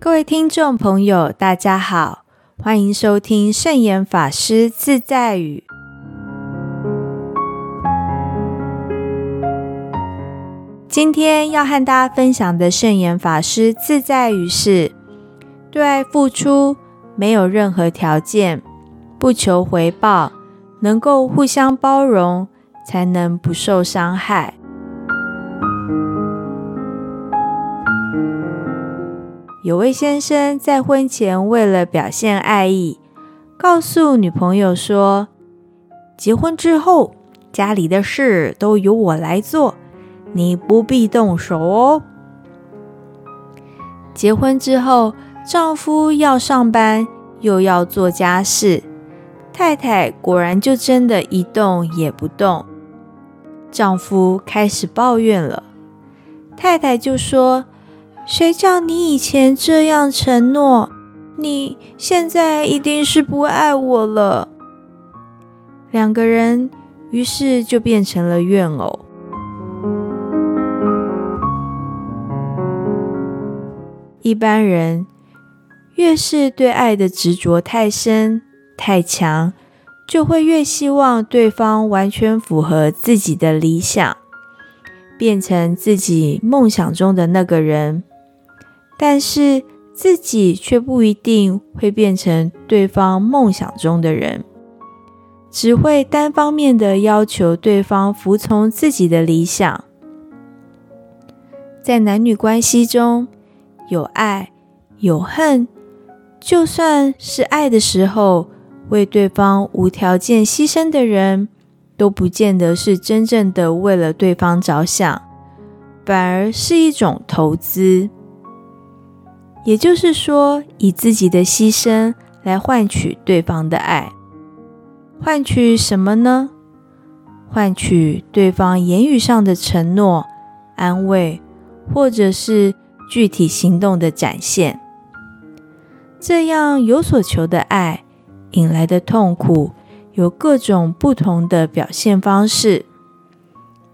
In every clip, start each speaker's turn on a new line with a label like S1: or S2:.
S1: 各位听众朋友，大家好，欢迎收听圣严法师自在语。今天要和大家分享的圣严法师自在语是：对爱付出，没有任何条件，不求回报，能够互相包容，才能不受伤害。有位先生在婚前为了表现爱意，告诉女朋友说：“结婚之后，家里的事都由我来做，你不必动手哦。”结婚之后，丈夫要上班，又要做家事，太太果然就真的一动也不动。丈夫开始抱怨了，太太就说。谁叫你以前这样承诺？你现在一定是不爱我了。两个人于是就变成了怨偶。一般人越是对爱的执着太深太强，就会越希望对方完全符合自己的理想，变成自己梦想中的那个人。但是自己却不一定会变成对方梦想中的人，只会单方面的要求对方服从自己的理想。在男女关系中，有爱有恨，就算是爱的时候，为对方无条件牺牲的人，都不见得是真正的为了对方着想，反而是一种投资。也就是说，以自己的牺牲来换取对方的爱，换取什么呢？换取对方言语上的承诺、安慰，或者是具体行动的展现。这样有所求的爱引来的痛苦，有各种不同的表现方式，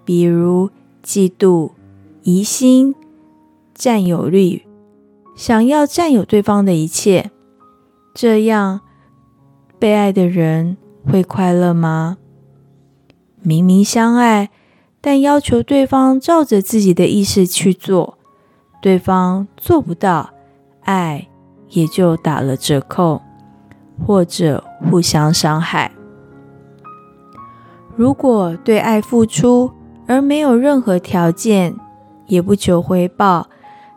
S1: 比如嫉妒、疑心、占有欲。想要占有对方的一切，这样被爱的人会快乐吗？明明相爱，但要求对方照着自己的意思去做，对方做不到，爱也就打了折扣，或者互相伤害。如果对爱付出而没有任何条件，也不求回报。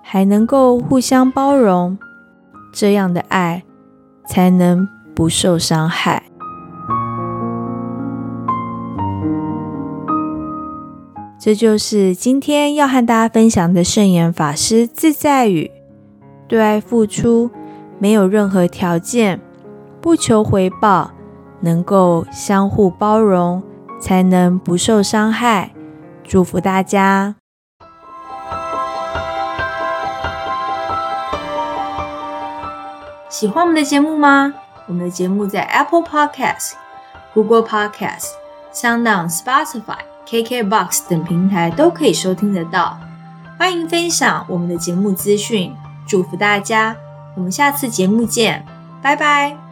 S1: 还能够互相包容，这样的爱才能不受伤害。这就是今天要和大家分享的圣严法师自在语：对爱付出，没有任何条件，不求回报，能够相互包容，才能不受伤害。祝福大家！喜欢我们的节目吗？我们的节目在 Apple Podcast、Google Podcast、SoundOn、Spotify、KKBox 等平台都可以收听得到。欢迎分享我们的节目资讯，祝福大家！我们下次节目见，拜拜。